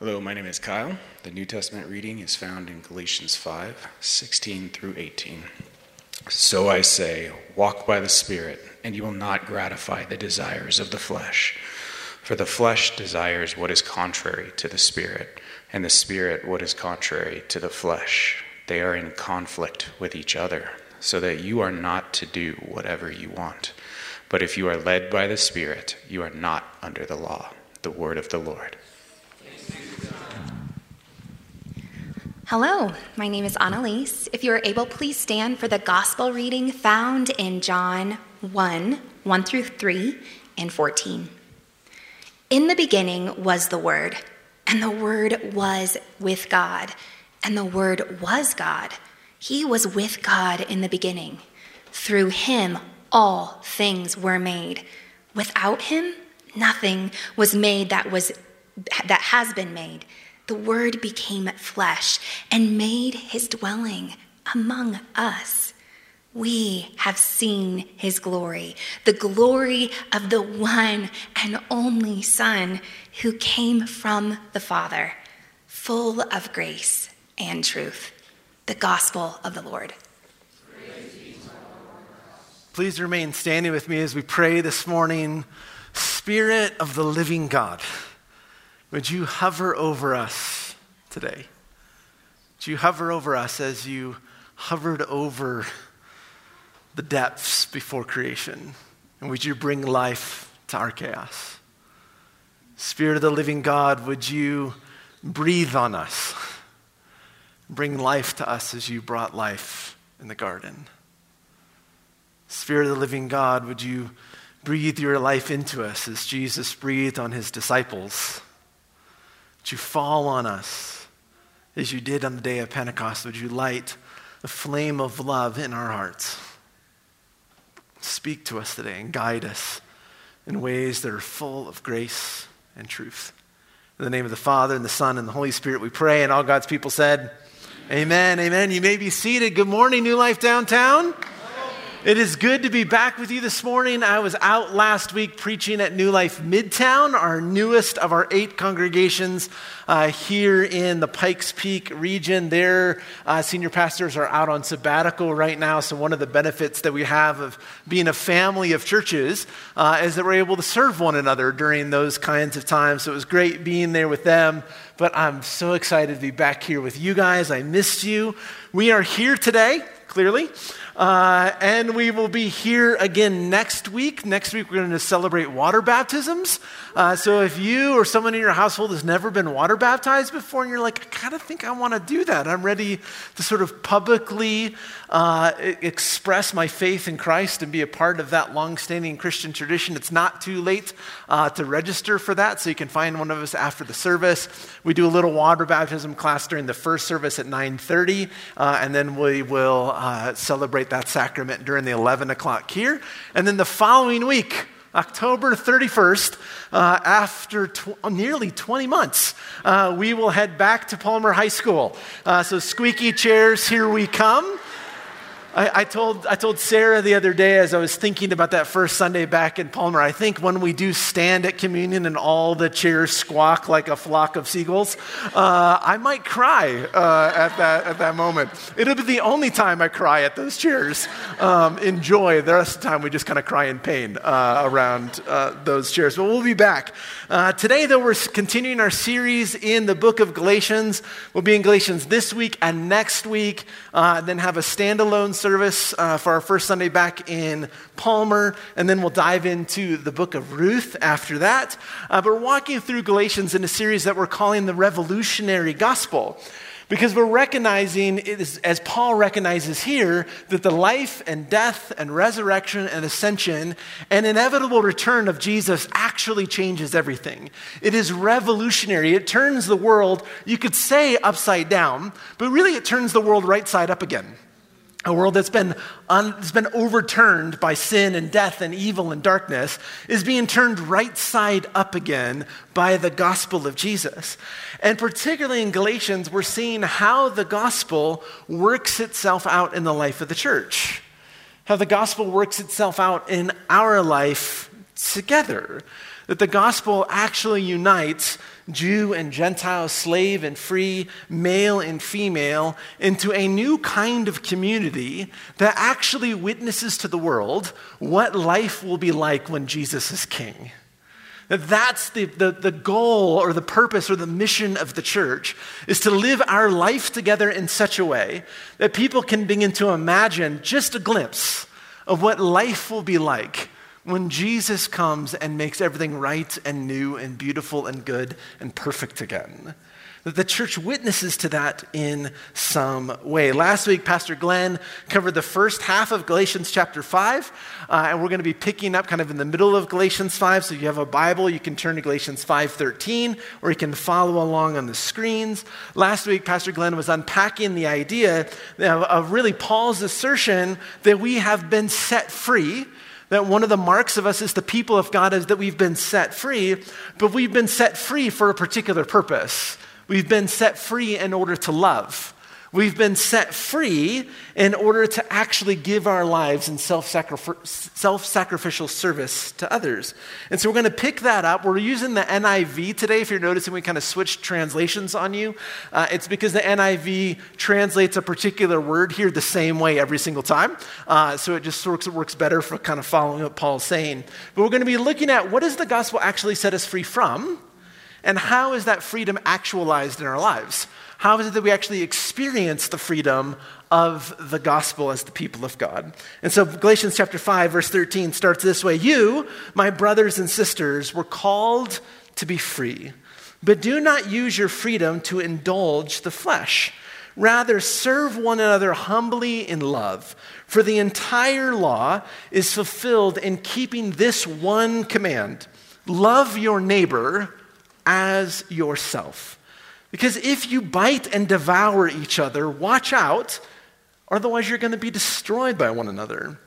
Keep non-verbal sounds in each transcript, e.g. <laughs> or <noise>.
Hello, my name is Kyle. The New Testament reading is found in Galatians 5 16 through 18. So I say, walk by the Spirit, and you will not gratify the desires of the flesh. For the flesh desires what is contrary to the Spirit, and the Spirit what is contrary to the flesh. They are in conflict with each other, so that you are not to do whatever you want. But if you are led by the Spirit, you are not under the law. The word of the Lord. Hello, my name is Annalise. If you are able, please stand for the gospel reading found in John 1 1 through 3 and 14. In the beginning was the Word, and the Word was with God, and the Word was God. He was with God in the beginning. Through him, all things were made. Without him, nothing was made that, was, that has been made. The Word became flesh and made his dwelling among us. We have seen his glory, the glory of the one and only Son who came from the Father, full of grace and truth. The gospel of the Lord. Please remain standing with me as we pray this morning. Spirit of the living God. Would you hover over us today? Would you hover over us as you hovered over the depths before creation? And would you bring life to our chaos? Spirit of the living God, would you breathe on us? Bring life to us as you brought life in the garden. Spirit of the living God, would you breathe your life into us as Jesus breathed on his disciples? You fall on us as you did on the day of Pentecost? Would you light the flame of love in our hearts? Speak to us today and guide us in ways that are full of grace and truth. In the name of the Father, and the Son, and the Holy Spirit, we pray. And all God's people said, Amen. Amen. Amen. You may be seated. Good morning, New Life Downtown. It is good to be back with you this morning. I was out last week preaching at New Life Midtown, our newest of our eight congregations uh, here in the Pikes Peak region. Their uh, senior pastors are out on sabbatical right now, so one of the benefits that we have of being a family of churches uh, is that we're able to serve one another during those kinds of times. So it was great being there with them but I'm so excited to be back here with you guys. I missed you. We are here today, clearly. Uh, and we will be here again next week. Next week, we're going to celebrate water baptisms. Uh, so if you or someone in your household has never been water baptized before and you're like, I kind of think I want to do that, I'm ready to sort of publicly uh, express my faith in Christ and be a part of that long-standing Christian tradition, it's not too late uh, to register for that. So you can find one of us after the service. We do a little water baptism class during the first service at 9.30, uh, and then we will uh, celebrate that sacrament during the 11 o'clock here. And then the following week, October 31st, uh, after tw- nearly 20 months, uh, we will head back to Palmer High School. Uh, so, squeaky chairs, here we come. I, I, told, I told Sarah the other day as I was thinking about that first Sunday back in Palmer, I think when we do stand at communion and all the chairs squawk like a flock of seagulls, uh, I might cry uh, at, that, at that moment. It'll be the only time I cry at those chairs um, in joy. The rest of the time we just kind of cry in pain uh, around uh, those chairs. But we'll be back. Uh, today, though, we're continuing our series in the book of Galatians. We'll be in Galatians this week and next week, uh, then have a standalone service service uh, for our first Sunday back in Palmer, and then we'll dive into the book of Ruth after that. Uh, but we're walking through Galatians in a series that we're calling the Revolutionary Gospel. Because we're recognizing, as Paul recognizes here, that the life and death and resurrection and ascension and inevitable return of Jesus actually changes everything. It is revolutionary. It turns the world, you could say, upside down, but really it turns the world right side up again a world that's been, un, that's been overturned by sin and death and evil and darkness is being turned right side up again by the gospel of Jesus. And particularly in Galatians, we're seeing how the gospel works itself out in the life of the church, how the gospel works itself out in our life together. That the gospel actually unites Jew and Gentile, slave and free, male and female into a new kind of community that actually witnesses to the world what life will be like when Jesus is king. That that's the, the, the goal or the purpose or the mission of the church is to live our life together in such a way that people can begin to imagine just a glimpse of what life will be like when Jesus comes and makes everything right and new and beautiful and good and perfect again. That the church witnesses to that in some way. Last week, Pastor Glenn covered the first half of Galatians chapter 5, uh, and we're going to be picking up kind of in the middle of Galatians 5. So if you have a Bible, you can turn to Galatians 5.13, or you can follow along on the screens. Last week, Pastor Glenn was unpacking the idea of, of really Paul's assertion that we have been set free that one of the marks of us as the people of God is that we've been set free, but we've been set free for a particular purpose. We've been set free in order to love. We've been set free in order to actually give our lives in self sacrificial service to others. And so we're going to pick that up. We're using the NIV today. If you're noticing, we kind of switched translations on you. Uh, it's because the NIV translates a particular word here the same way every single time. Uh, so it just works, it works better for kind of following what Paul's saying. But we're going to be looking at what does the gospel actually set us free from? And how is that freedom actualized in our lives? How is it that we actually experience the freedom of the gospel as the people of God? And so Galatians chapter 5 verse 13 starts this way, "You, my brothers and sisters, were called to be free, but do not use your freedom to indulge the flesh. Rather serve one another humbly in love, for the entire law is fulfilled in keeping this one command: love your neighbor as yourself." Because if you bite and devour each other, watch out, otherwise you're going to be destroyed by one another.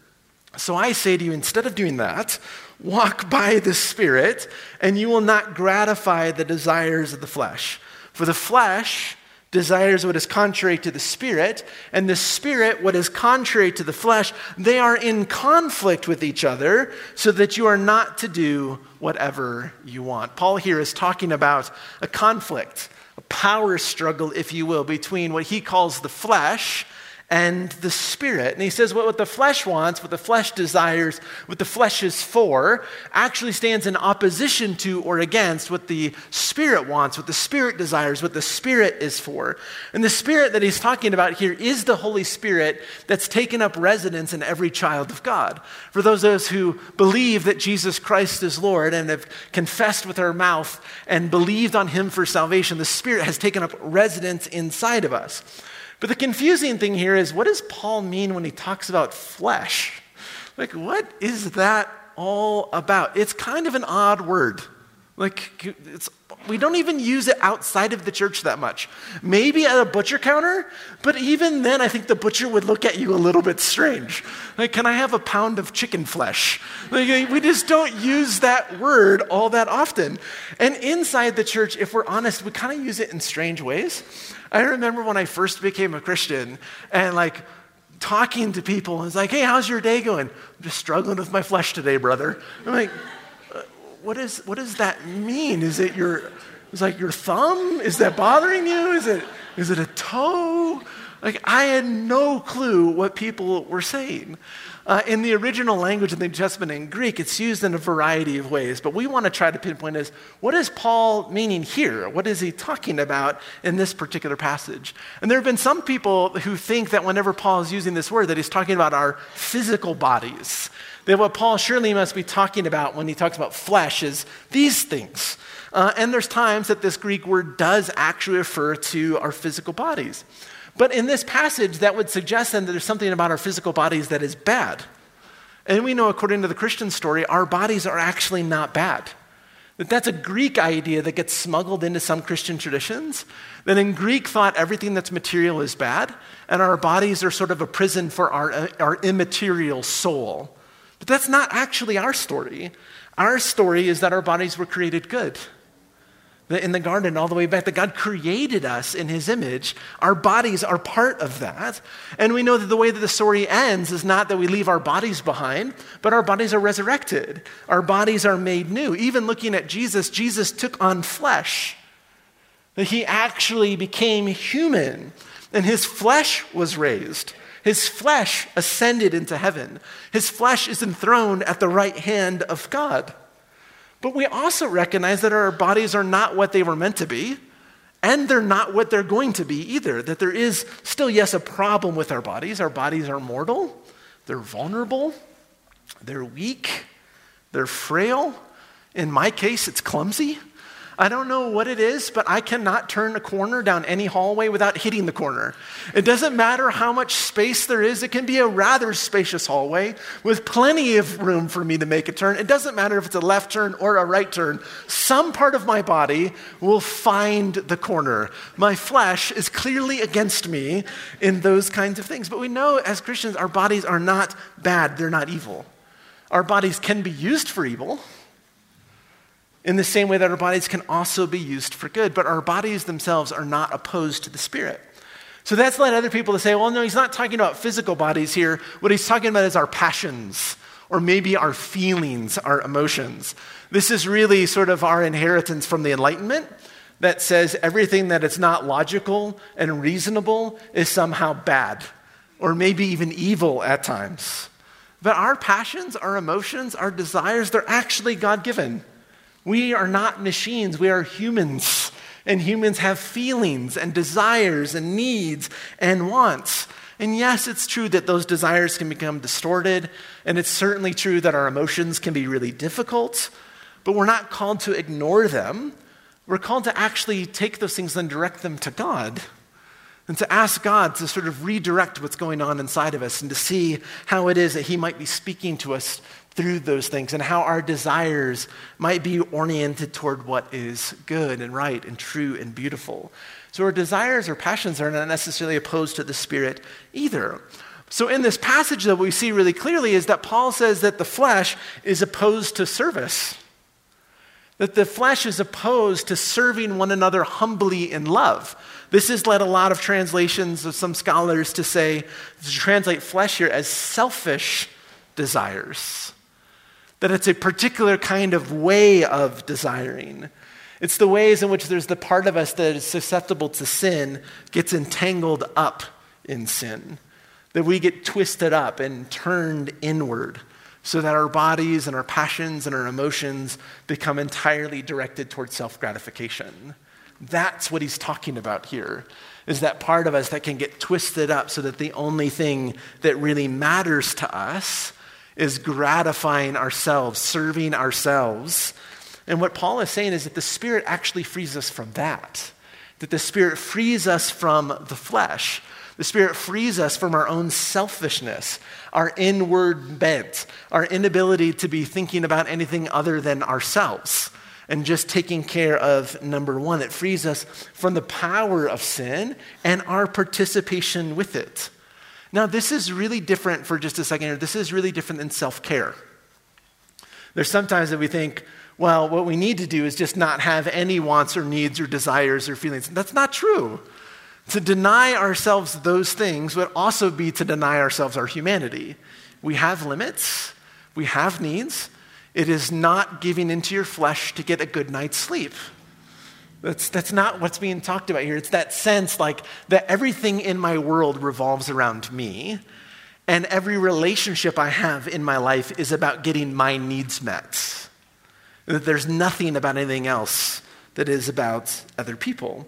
So I say to you, instead of doing that, walk by the Spirit, and you will not gratify the desires of the flesh. For the flesh desires what is contrary to the Spirit, and the Spirit what is contrary to the flesh. They are in conflict with each other, so that you are not to do whatever you want. Paul here is talking about a conflict power struggle, if you will, between what he calls the flesh and the spirit. And he says what, what the flesh wants, what the flesh desires, what the flesh is for, actually stands in opposition to or against what the spirit wants, what the spirit desires, what the spirit is for. And the spirit that he's talking about here is the Holy Spirit that's taken up residence in every child of God. For those of us who believe that Jesus Christ is Lord and have confessed with our mouth and believed on him for salvation, the Spirit has taken up residence inside of us. But the confusing thing here is what does Paul mean when he talks about flesh? Like, what is that all about? It's kind of an odd word. Like, we don't even use it outside of the church that much. Maybe at a butcher counter, but even then, I think the butcher would look at you a little bit strange. Like, can I have a pound of chicken flesh? Like, we just don't use that word all that often. And inside the church, if we're honest, we kind of use it in strange ways. I remember when I first became a Christian and like talking to people, it's like, hey, how's your day going? I'm just struggling with my flesh today, brother. I'm like, uh, what, is, what does that mean? Is it your, is like your thumb? Is that bothering you? Is it, is it a toe? Like, I had no clue what people were saying. Uh, in the original language of the New Testament in Greek, it's used in a variety of ways, but we want to try to pinpoint is what is Paul meaning here? What is he talking about in this particular passage? And there have been some people who think that whenever Paul is using this word, that he's talking about our physical bodies. That what Paul surely must be talking about when he talks about flesh is these things. Uh, and there's times that this Greek word does actually refer to our physical bodies. But in this passage, that would suggest then that there's something about our physical bodies that is bad. And we know, according to the Christian story, our bodies are actually not bad. That that's a Greek idea that gets smuggled into some Christian traditions. That in Greek thought, everything that's material is bad, and our bodies are sort of a prison for our, uh, our immaterial soul. But that's not actually our story. Our story is that our bodies were created good. In the garden all the way back that God created us in his image. Our bodies are part of that. And we know that the way that the story ends is not that we leave our bodies behind, but our bodies are resurrected. Our bodies are made new. Even looking at Jesus, Jesus took on flesh. That he actually became human, and his flesh was raised. His flesh ascended into heaven. His flesh is enthroned at the right hand of God. But we also recognize that our bodies are not what they were meant to be, and they're not what they're going to be either. That there is still, yes, a problem with our bodies. Our bodies are mortal, they're vulnerable, they're weak, they're frail. In my case, it's clumsy. I don't know what it is, but I cannot turn a corner down any hallway without hitting the corner. It doesn't matter how much space there is, it can be a rather spacious hallway with plenty of room for me to make a turn. It doesn't matter if it's a left turn or a right turn. Some part of my body will find the corner. My flesh is clearly against me in those kinds of things. But we know as Christians, our bodies are not bad, they're not evil. Our bodies can be used for evil in the same way that our bodies can also be used for good, but our bodies themselves are not opposed to the Spirit. So that's led other people to say, well, no, he's not talking about physical bodies here. What he's talking about is our passions, or maybe our feelings, our emotions. This is really sort of our inheritance from the Enlightenment that says everything that is not logical and reasonable is somehow bad, or maybe even evil at times. But our passions, our emotions, our desires, they're actually God given. We are not machines, we are humans. And humans have feelings and desires and needs and wants. And yes, it's true that those desires can become distorted, and it's certainly true that our emotions can be really difficult, but we're not called to ignore them. We're called to actually take those things and direct them to God and to ask God to sort of redirect what's going on inside of us and to see how it is that He might be speaking to us through those things and how our desires might be oriented toward what is good and right and true and beautiful. So our desires or passions are not necessarily opposed to the Spirit either. So in this passage, that we see really clearly is that Paul says that the flesh is opposed to service. That the flesh is opposed to serving one another humbly in love. This has led a lot of translations of some scholars to say, to translate flesh here as selfish desires that it's a particular kind of way of desiring. It's the ways in which there's the part of us that is susceptible to sin gets entangled up in sin, that we get twisted up and turned inward so that our bodies and our passions and our emotions become entirely directed towards self gratification. That's what he's talking about here. Is that part of us that can get twisted up so that the only thing that really matters to us is gratifying ourselves, serving ourselves. And what Paul is saying is that the Spirit actually frees us from that, that the Spirit frees us from the flesh. The Spirit frees us from our own selfishness, our inward bent, our inability to be thinking about anything other than ourselves and just taking care of number one. It frees us from the power of sin and our participation with it. Now, this is really different for just a second here. This is really different than self care. There's sometimes that we think, well, what we need to do is just not have any wants or needs or desires or feelings. That's not true. To deny ourselves those things would also be to deny ourselves our humanity. We have limits, we have needs. It is not giving into your flesh to get a good night's sleep. That's, that's not what's being talked about here. It's that sense like that everything in my world revolves around me, and every relationship I have in my life is about getting my needs met. That there's nothing about anything else that is about other people.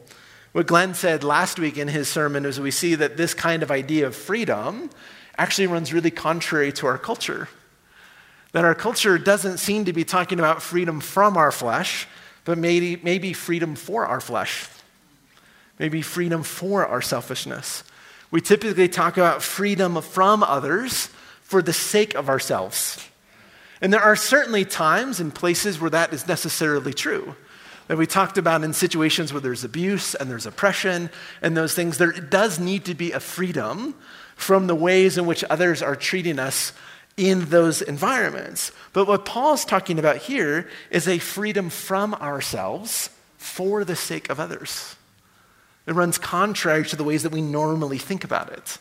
What Glenn said last week in his sermon is we see that this kind of idea of freedom actually runs really contrary to our culture. That our culture doesn't seem to be talking about freedom from our flesh, but maybe, maybe freedom for our flesh, maybe freedom for our selfishness. We typically talk about freedom from others for the sake of ourselves. And there are certainly times and places where that is necessarily true. That we talked about in situations where there's abuse and there's oppression and those things, there does need to be a freedom from the ways in which others are treating us in those environments. But what Paul's talking about here is a freedom from ourselves for the sake of others. It runs contrary to the ways that we normally think about it.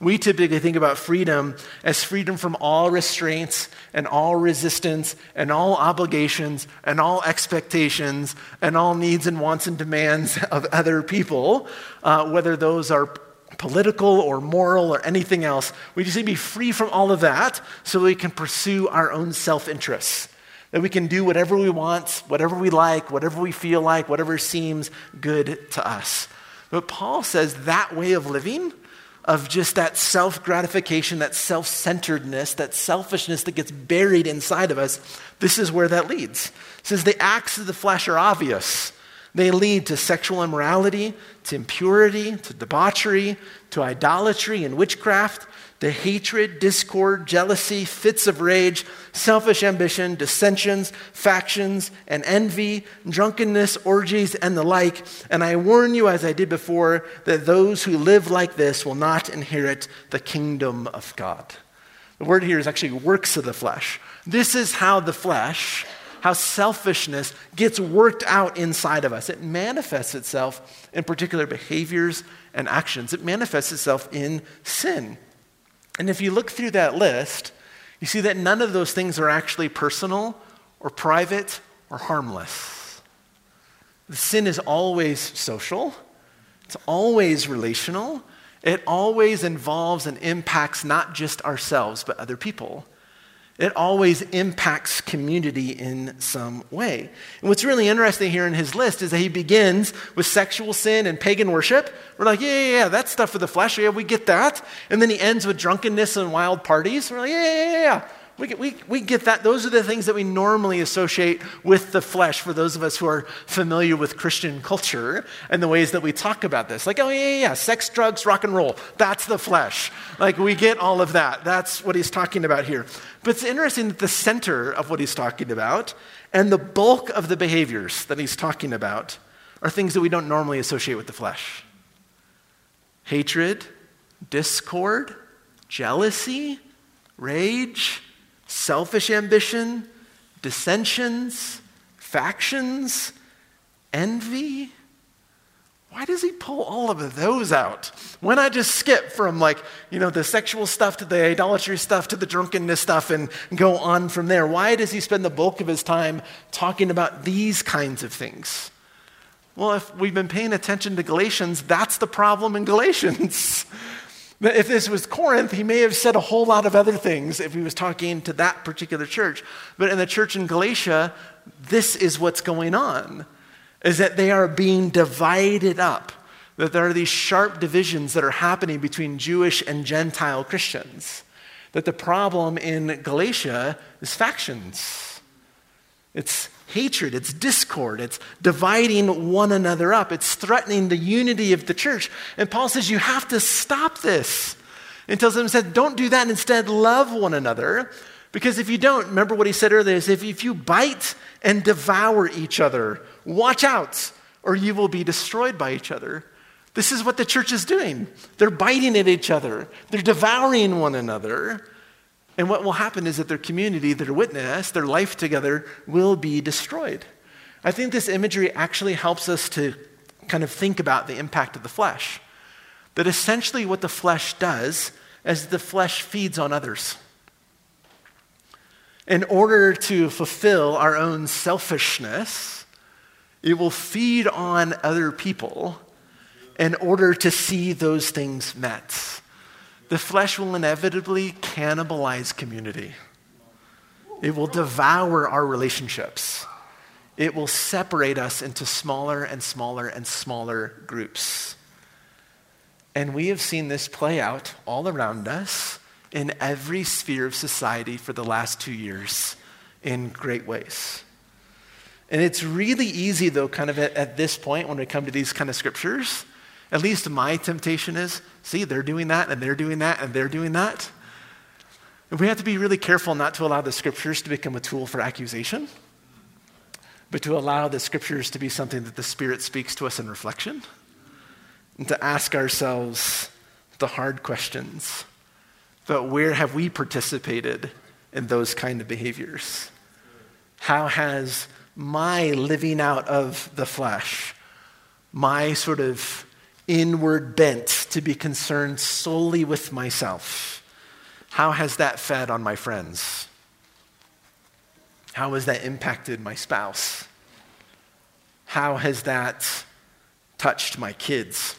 We typically think about freedom as freedom from all restraints and all resistance and all obligations and all expectations and all needs and wants and demands <laughs> of other people, uh, whether those are political or moral or anything else. We just need to be free from all of that so we can pursue our own self interests. That we can do whatever we want, whatever we like, whatever we feel like, whatever seems good to us. But Paul says that way of living of just that self gratification, that self centeredness, that selfishness that gets buried inside of us, this is where that leads. Says the acts of the flesh are obvious. They lead to sexual immorality, to impurity, to debauchery, to idolatry and witchcraft, to hatred, discord, jealousy, fits of rage, selfish ambition, dissensions, factions, and envy, drunkenness, orgies, and the like. And I warn you, as I did before, that those who live like this will not inherit the kingdom of God. The word here is actually works of the flesh. This is how the flesh, how selfishness gets worked out inside of us. It manifests itself in particular behaviors and actions, it manifests itself in sin. And if you look through that list, you see that none of those things are actually personal or private or harmless. The sin is always social, it's always relational, it always involves and impacts not just ourselves, but other people it always impacts community in some way. And what's really interesting here in his list is that he begins with sexual sin and pagan worship. We're like, yeah, yeah, yeah, that's stuff for the flesh. Yeah, we get that. And then he ends with drunkenness and wild parties. We're like, yeah, yeah, yeah, yeah. We we, we get that. Those are the things that we normally associate with the flesh for those of us who are familiar with Christian culture and the ways that we talk about this. Like, oh, yeah, yeah, yeah, sex, drugs, rock and roll. That's the flesh. Like, we get all of that. That's what he's talking about here. But it's interesting that the center of what he's talking about and the bulk of the behaviors that he's talking about are things that we don't normally associate with the flesh hatred, discord, jealousy, rage selfish ambition, dissensions, factions, envy. Why does he pull all of those out? Why not just skip from like, you know, the sexual stuff to the idolatry stuff to the drunkenness stuff and go on from there? Why does he spend the bulk of his time talking about these kinds of things? Well, if we've been paying attention to Galatians, that's the problem in Galatians. <laughs> If this was Corinth, he may have said a whole lot of other things if he was talking to that particular church. But in the church in Galatia, this is what's going on is that they are being divided up. That there are these sharp divisions that are happening between Jewish and Gentile Christians. That the problem in Galatia is factions. It's hatred, it's discord, it's dividing one another up, it's threatening the unity of the church. And Paul says, You have to stop this. And tells them, said, Don't do that. Instead, love one another. Because if you don't, remember what he said earlier is if, if you bite and devour each other, watch out, or you will be destroyed by each other. This is what the church is doing. They're biting at each other, they're devouring one another. And what will happen is that their community, their witness, their life together will be destroyed. I think this imagery actually helps us to kind of think about the impact of the flesh. That essentially what the flesh does is the flesh feeds on others. In order to fulfill our own selfishness, it will feed on other people in order to see those things met the flesh will inevitably cannibalize community. It will devour our relationships. It will separate us into smaller and smaller and smaller groups. And we have seen this play out all around us in every sphere of society for the last two years in great ways. And it's really easy, though, kind of at, at this point when we come to these kind of scriptures, at least my temptation is see, they're doing that, and they're doing that, and they're doing that. And we have to be really careful not to allow the scriptures to become a tool for accusation, but to allow the scriptures to be something that the Spirit speaks to us in reflection, and to ask ourselves the hard questions. But where have we participated in those kind of behaviors? How has my living out of the flesh, my sort of inward bent to be concerned solely with myself, how has that fed on my friends? How has that impacted my spouse? How has that touched my kids?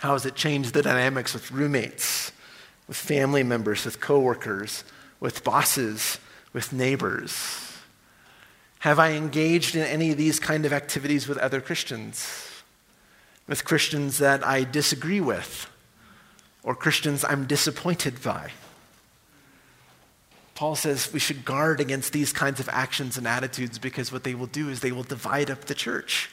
How has it changed the dynamics with roommates, with family members, with coworkers, with bosses, with neighbors? Have I engaged in any of these kind of activities with other Christians? With Christians that I disagree with, or Christians I'm disappointed by? Paul says we should guard against these kinds of actions and attitudes because what they will do is they will divide up the church.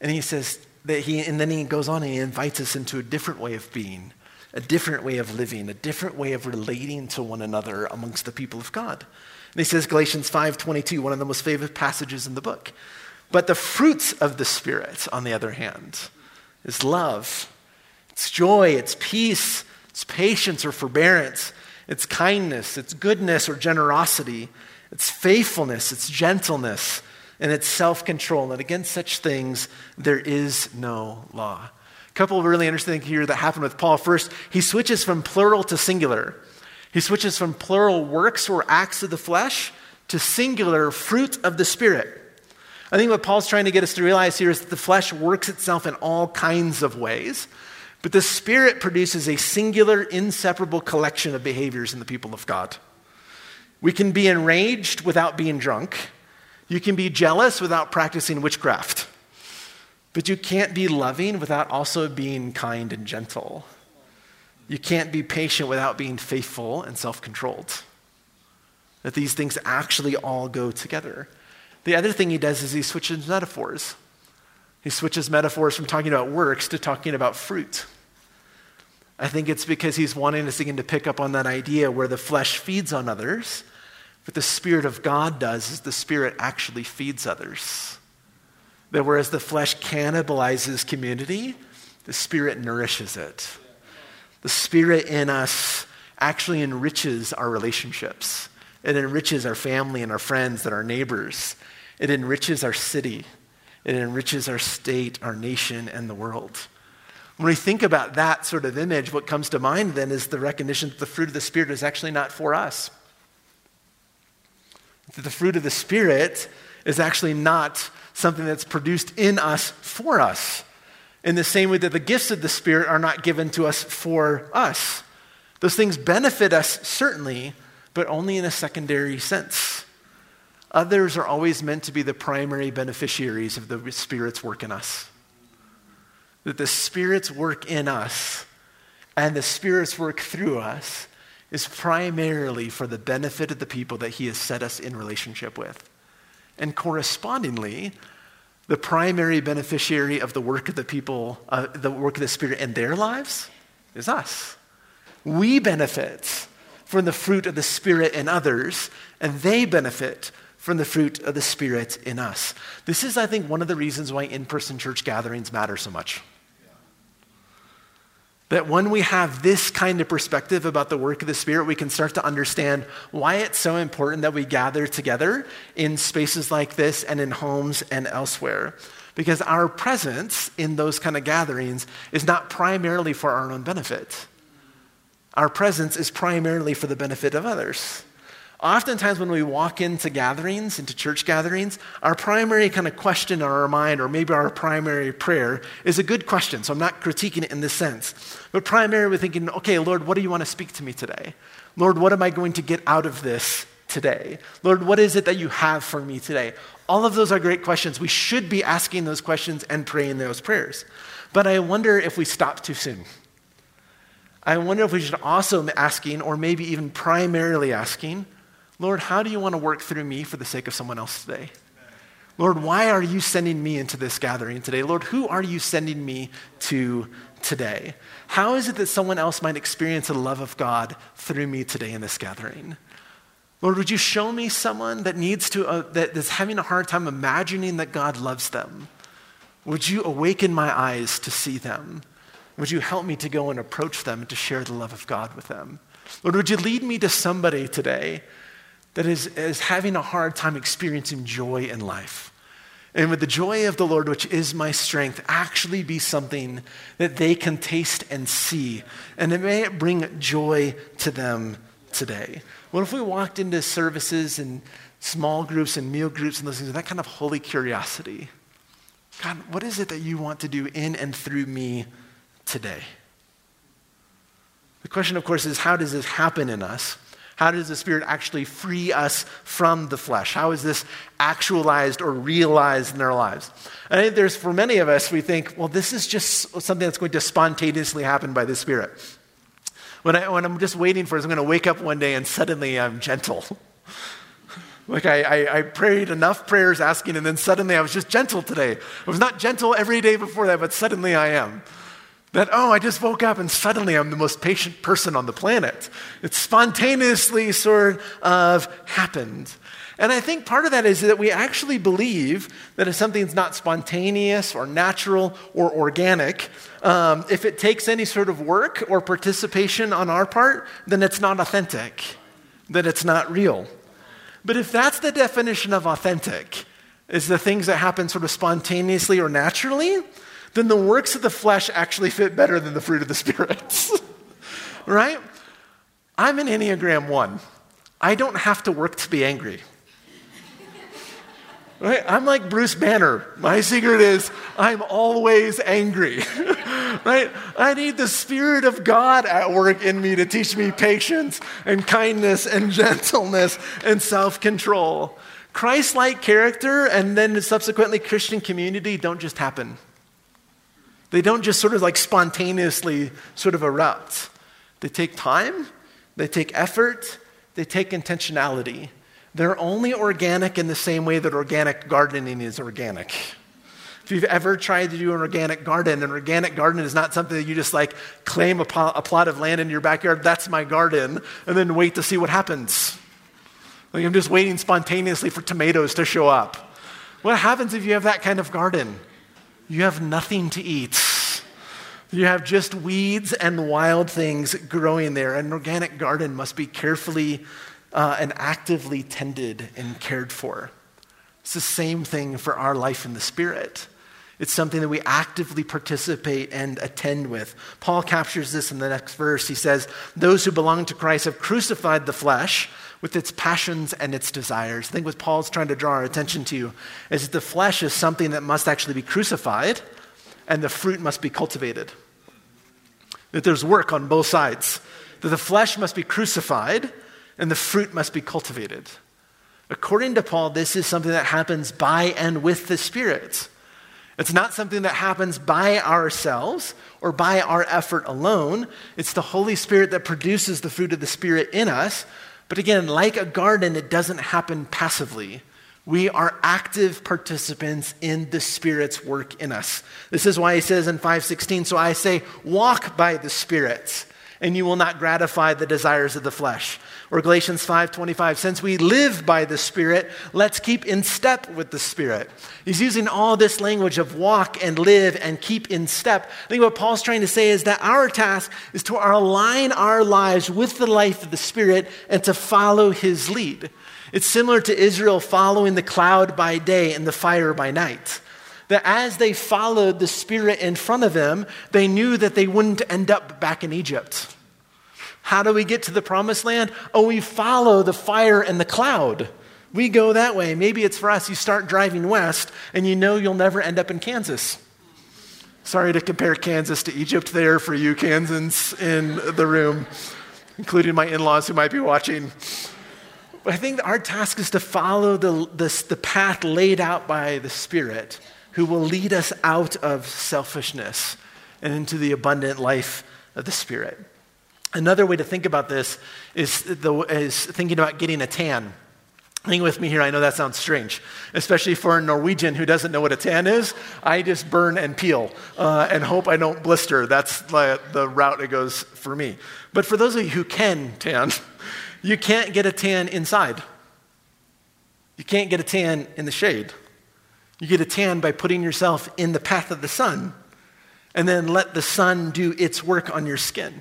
And he says that he, and then he goes on and he invites us into a different way of being, a different way of living, a different way of relating to one another amongst the people of God. And he says Galatians 5:22, one of the most favorite passages in the book. But the fruits of the Spirit, on the other hand, is love, it's joy, it's peace, it's patience or forbearance it's kindness, it's goodness or generosity, it's faithfulness, it's gentleness, and it's self control. And against such things, there is no law. A couple of really interesting things here that happened with Paul. First, he switches from plural to singular. He switches from plural works or acts of the flesh to singular fruit of the Spirit. I think what Paul's trying to get us to realize here is that the flesh works itself in all kinds of ways. But the Spirit produces a singular, inseparable collection of behaviors in the people of God. We can be enraged without being drunk. You can be jealous without practicing witchcraft. But you can't be loving without also being kind and gentle. You can't be patient without being faithful and self controlled. That these things actually all go together. The other thing he does is he switches metaphors. He switches metaphors from talking about works to talking about fruit. I think it's because he's wanting us again to pick up on that idea where the flesh feeds on others, but the Spirit of God does is the Spirit actually feeds others. That whereas the flesh cannibalizes community, the Spirit nourishes it. The Spirit in us actually enriches our relationships. It enriches our family and our friends and our neighbors. It enriches our city. It enriches our state, our nation, and the world. When we think about that sort of image, what comes to mind then is the recognition that the fruit of the Spirit is actually not for us. That the fruit of the Spirit is actually not something that's produced in us for us. In the same way that the gifts of the Spirit are not given to us for us. Those things benefit us, certainly, but only in a secondary sense. Others are always meant to be the primary beneficiaries of the Spirit's work in us that the Spirit's work in us and the Spirit's work through us is primarily for the benefit of the people that He has set us in relationship with. And correspondingly, the primary beneficiary of the work of the people, uh, the work of the Spirit in their lives is us. We benefit from the fruit of the Spirit in others, and they benefit from the fruit of the Spirit in us. This is, I think, one of the reasons why in person church gatherings matter so much. That when we have this kind of perspective about the work of the Spirit, we can start to understand why it's so important that we gather together in spaces like this and in homes and elsewhere. Because our presence in those kind of gatherings is not primarily for our own benefit. Our presence is primarily for the benefit of others. Oftentimes, when we walk into gatherings, into church gatherings, our primary kind of question in our mind, or maybe our primary prayer, is a good question. So I'm not critiquing it in this sense. But primarily, we're thinking, okay, Lord, what do you want to speak to me today? Lord, what am I going to get out of this today? Lord, what is it that you have for me today? All of those are great questions. We should be asking those questions and praying those prayers. But I wonder if we stop too soon. I wonder if we should also be asking, or maybe even primarily asking, Lord, how do you want to work through me for the sake of someone else today? Lord, why are you sending me into this gathering today? Lord, who are you sending me to today? How is it that someone else might experience the love of God through me today in this gathering? Lord, would you show me someone that needs to, uh, that is having a hard time imagining that God loves them? Would you awaken my eyes to see them? Would you help me to go and approach them and to share the love of God with them? Lord, would you lead me to somebody today that is, is having a hard time experiencing joy in life. And would the joy of the Lord, which is my strength, actually be something that they can taste and see? And it may bring joy to them today. What if we walked into services and small groups and meal groups and listening to that kind of holy curiosity? God, what is it that you want to do in and through me today? The question, of course, is how does this happen in us? How does the Spirit actually free us from the flesh? How is this actualized or realized in our lives? I think there's, for many of us, we think, well, this is just something that's going to spontaneously happen by the Spirit. When, I, when I'm just waiting for it, I'm going to wake up one day and suddenly I'm gentle. <laughs> like I, I, I prayed enough prayers asking, and then suddenly I was just gentle today. I was not gentle every day before that, but suddenly I am. That, oh, I just woke up and suddenly I'm the most patient person on the planet. It spontaneously sort of happened. And I think part of that is that we actually believe that if something's not spontaneous or natural or organic, um, if it takes any sort of work or participation on our part, then it's not authentic, that it's not real. But if that's the definition of authentic, is the things that happen sort of spontaneously or naturally, then the works of the flesh actually fit better than the fruit of the Spirit. <laughs> right? I'm an Enneagram 1. I don't have to work to be angry. Right? I'm like Bruce Banner. My secret is I'm always angry. <laughs> right? I need the Spirit of God at work in me to teach me patience and kindness and gentleness and self control. Christ like character and then subsequently Christian community don't just happen. They don't just sort of like spontaneously sort of erupt. They take time, they take effort, they take intentionality. They're only organic in the same way that organic gardening is organic. If you've ever tried to do an organic garden, an organic garden is not something that you just like claim a, a plot of land in your backyard, that's my garden, and then wait to see what happens. Like I'm just waiting spontaneously for tomatoes to show up. What happens if you have that kind of garden? You have nothing to eat. You have just weeds and wild things growing there. An organic garden must be carefully uh, and actively tended and cared for. It's the same thing for our life in the Spirit. It's something that we actively participate and attend with. Paul captures this in the next verse. He says, Those who belong to Christ have crucified the flesh with its passions and its desires. I think what Paul's trying to draw our attention to is that the flesh is something that must actually be crucified and the fruit must be cultivated. That there's work on both sides. That the flesh must be crucified and the fruit must be cultivated. According to Paul, this is something that happens by and with the Spirit. It's not something that happens by ourselves or by our effort alone. It's the Holy Spirit that produces the fruit of the Spirit in us, but again, like a garden, it doesn't happen passively. We are active participants in the Spirit's work in us. This is why he says in 516, So I say, walk by the Spirit, and you will not gratify the desires of the flesh. Or Galatians 5:25, since we live by the Spirit, let's keep in step with the Spirit. He's using all this language of walk and live and keep in step. I think what Paul's trying to say is that our task is to align our lives with the life of the Spirit and to follow his lead. It's similar to Israel following the cloud by day and the fire by night that as they followed the Spirit in front of them, they knew that they wouldn't end up back in Egypt. How do we get to the promised land? Oh, we follow the fire and the cloud. We go that way. Maybe it's for us. You start driving west and you know you'll never end up in Kansas. Sorry to compare Kansas to Egypt there for you Kansans in the room, including my in laws who might be watching. But I think our task is to follow the, the, the path laid out by the Spirit who will lead us out of selfishness and into the abundant life of the Spirit. Another way to think about this is, the, is thinking about getting a tan. Hang with me here. I know that sounds strange, especially for a Norwegian who doesn't know what a tan is. I just burn and peel uh, and hope I don't blister. That's the, the route it goes for me. But for those of you who can tan, you can't get a tan inside. You can't get a tan in the shade. You get a tan by putting yourself in the path of the sun and then let the sun do its work on your skin.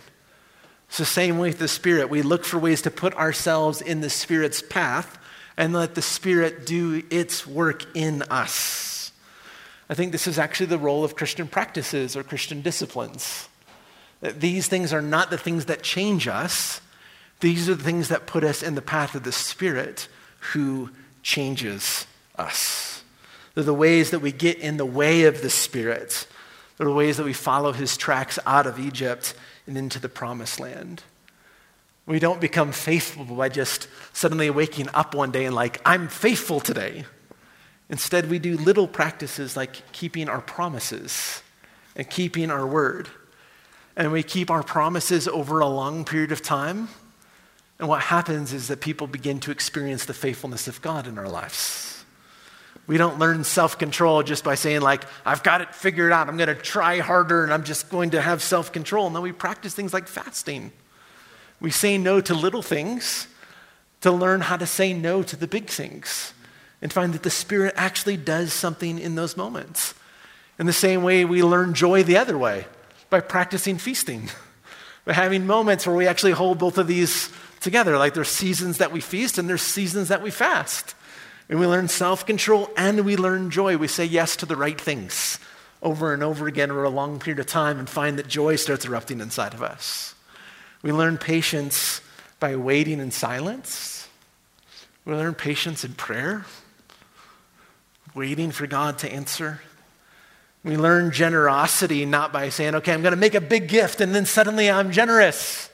It's the same way with the Spirit. We look for ways to put ourselves in the Spirit's path and let the Spirit do its work in us. I think this is actually the role of Christian practices or Christian disciplines. That these things are not the things that change us, these are the things that put us in the path of the Spirit who changes us. They're the ways that we get in the way of the Spirit. They're the ways that we follow his tracks out of Egypt and into the promised land. We don't become faithful by just suddenly waking up one day and, like, I'm faithful today. Instead, we do little practices like keeping our promises and keeping our word. And we keep our promises over a long period of time. And what happens is that people begin to experience the faithfulness of God in our lives. We don't learn self control just by saying, like, I've got it figured out. I'm going to try harder and I'm just going to have self control. No, we practice things like fasting. We say no to little things to learn how to say no to the big things and find that the Spirit actually does something in those moments. In the same way, we learn joy the other way by practicing feasting, <laughs> by having moments where we actually hold both of these together. Like there's seasons that we feast and there's seasons that we fast. And we learn self control and we learn joy. We say yes to the right things over and over again over a long period of time and find that joy starts erupting inside of us. We learn patience by waiting in silence. We learn patience in prayer waiting for God to answer. We learn generosity not by saying, okay, I'm going to make a big gift and then suddenly I'm generous.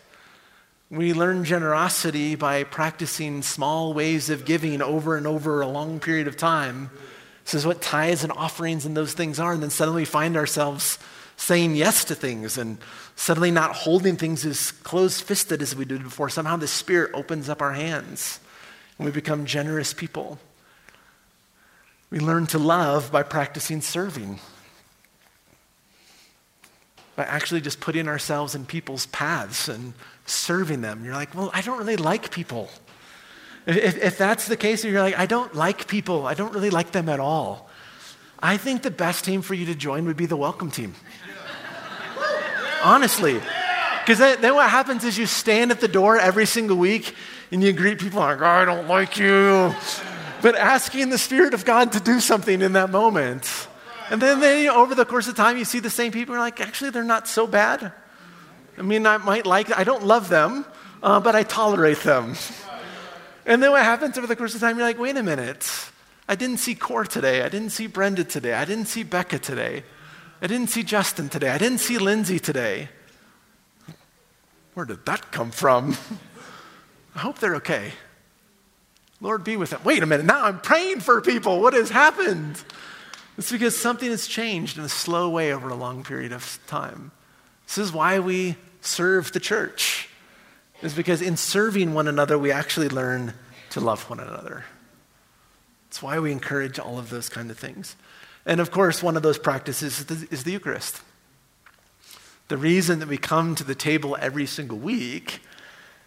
We learn generosity by practicing small ways of giving over and over a long period of time. This is what tithes and offerings and those things are. And then suddenly we find ourselves saying yes to things and suddenly not holding things as closed fisted as we did before. Somehow the Spirit opens up our hands and we become generous people. We learn to love by practicing serving, by actually just putting ourselves in people's paths and serving them. You're like, well, I don't really like people. If, if that's the case, you're like, I don't like people, I don't really like them at all. I think the best team for you to join would be the welcome team. Honestly. Because then, what happens is you stand at the door every single week and you greet people like, I don't like you but asking the Spirit of God to do something in that moment. And then, then you know, over the course of time, you see the same people, and you're like, actually, they're not so bad. I mean, I might like, I don't love them, uh, but I tolerate them. And then what happens over the course of time, you're like, wait a minute. I didn't see Core today. I didn't see Brenda today. I didn't see Becca today. I didn't see Justin today. I didn't see Lindsay today. Where did that come from? <laughs> I hope they're okay. Lord, be with them. Wait a minute, now I'm praying for people. What has happened? It's because something has changed in a slow way over a long period of time. This is why we serve the church. Is because in serving one another, we actually learn to love one another. It's why we encourage all of those kind of things. And of course, one of those practices is the, is the Eucharist. The reason that we come to the table every single week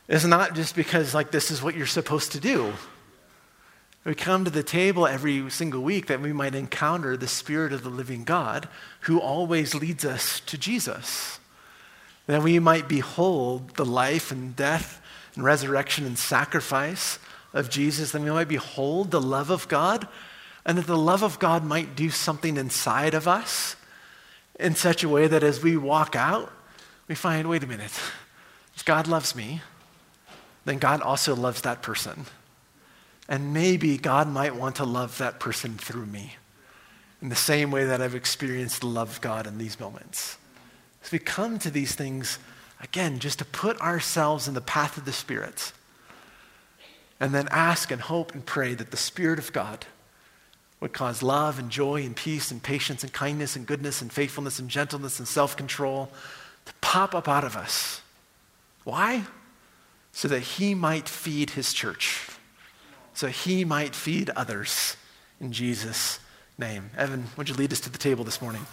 is not just because, like, this is what you're supposed to do. We come to the table every single week that we might encounter the Spirit of the living God who always leads us to Jesus. That we might behold the life and death and resurrection and sacrifice of Jesus. That we might behold the love of God and that the love of God might do something inside of us in such a way that as we walk out, we find wait a minute, if God loves me, then God also loves that person. And maybe God might want to love that person through me in the same way that I've experienced the love of God in these moments. As we come to these things, again, just to put ourselves in the path of the Spirit and then ask and hope and pray that the Spirit of God would cause love and joy and peace and patience and kindness and goodness and faithfulness and gentleness and self control to pop up out of us. Why? So that He might feed His church so he might feed others in Jesus' name. Evan, would you lead us to the table this morning?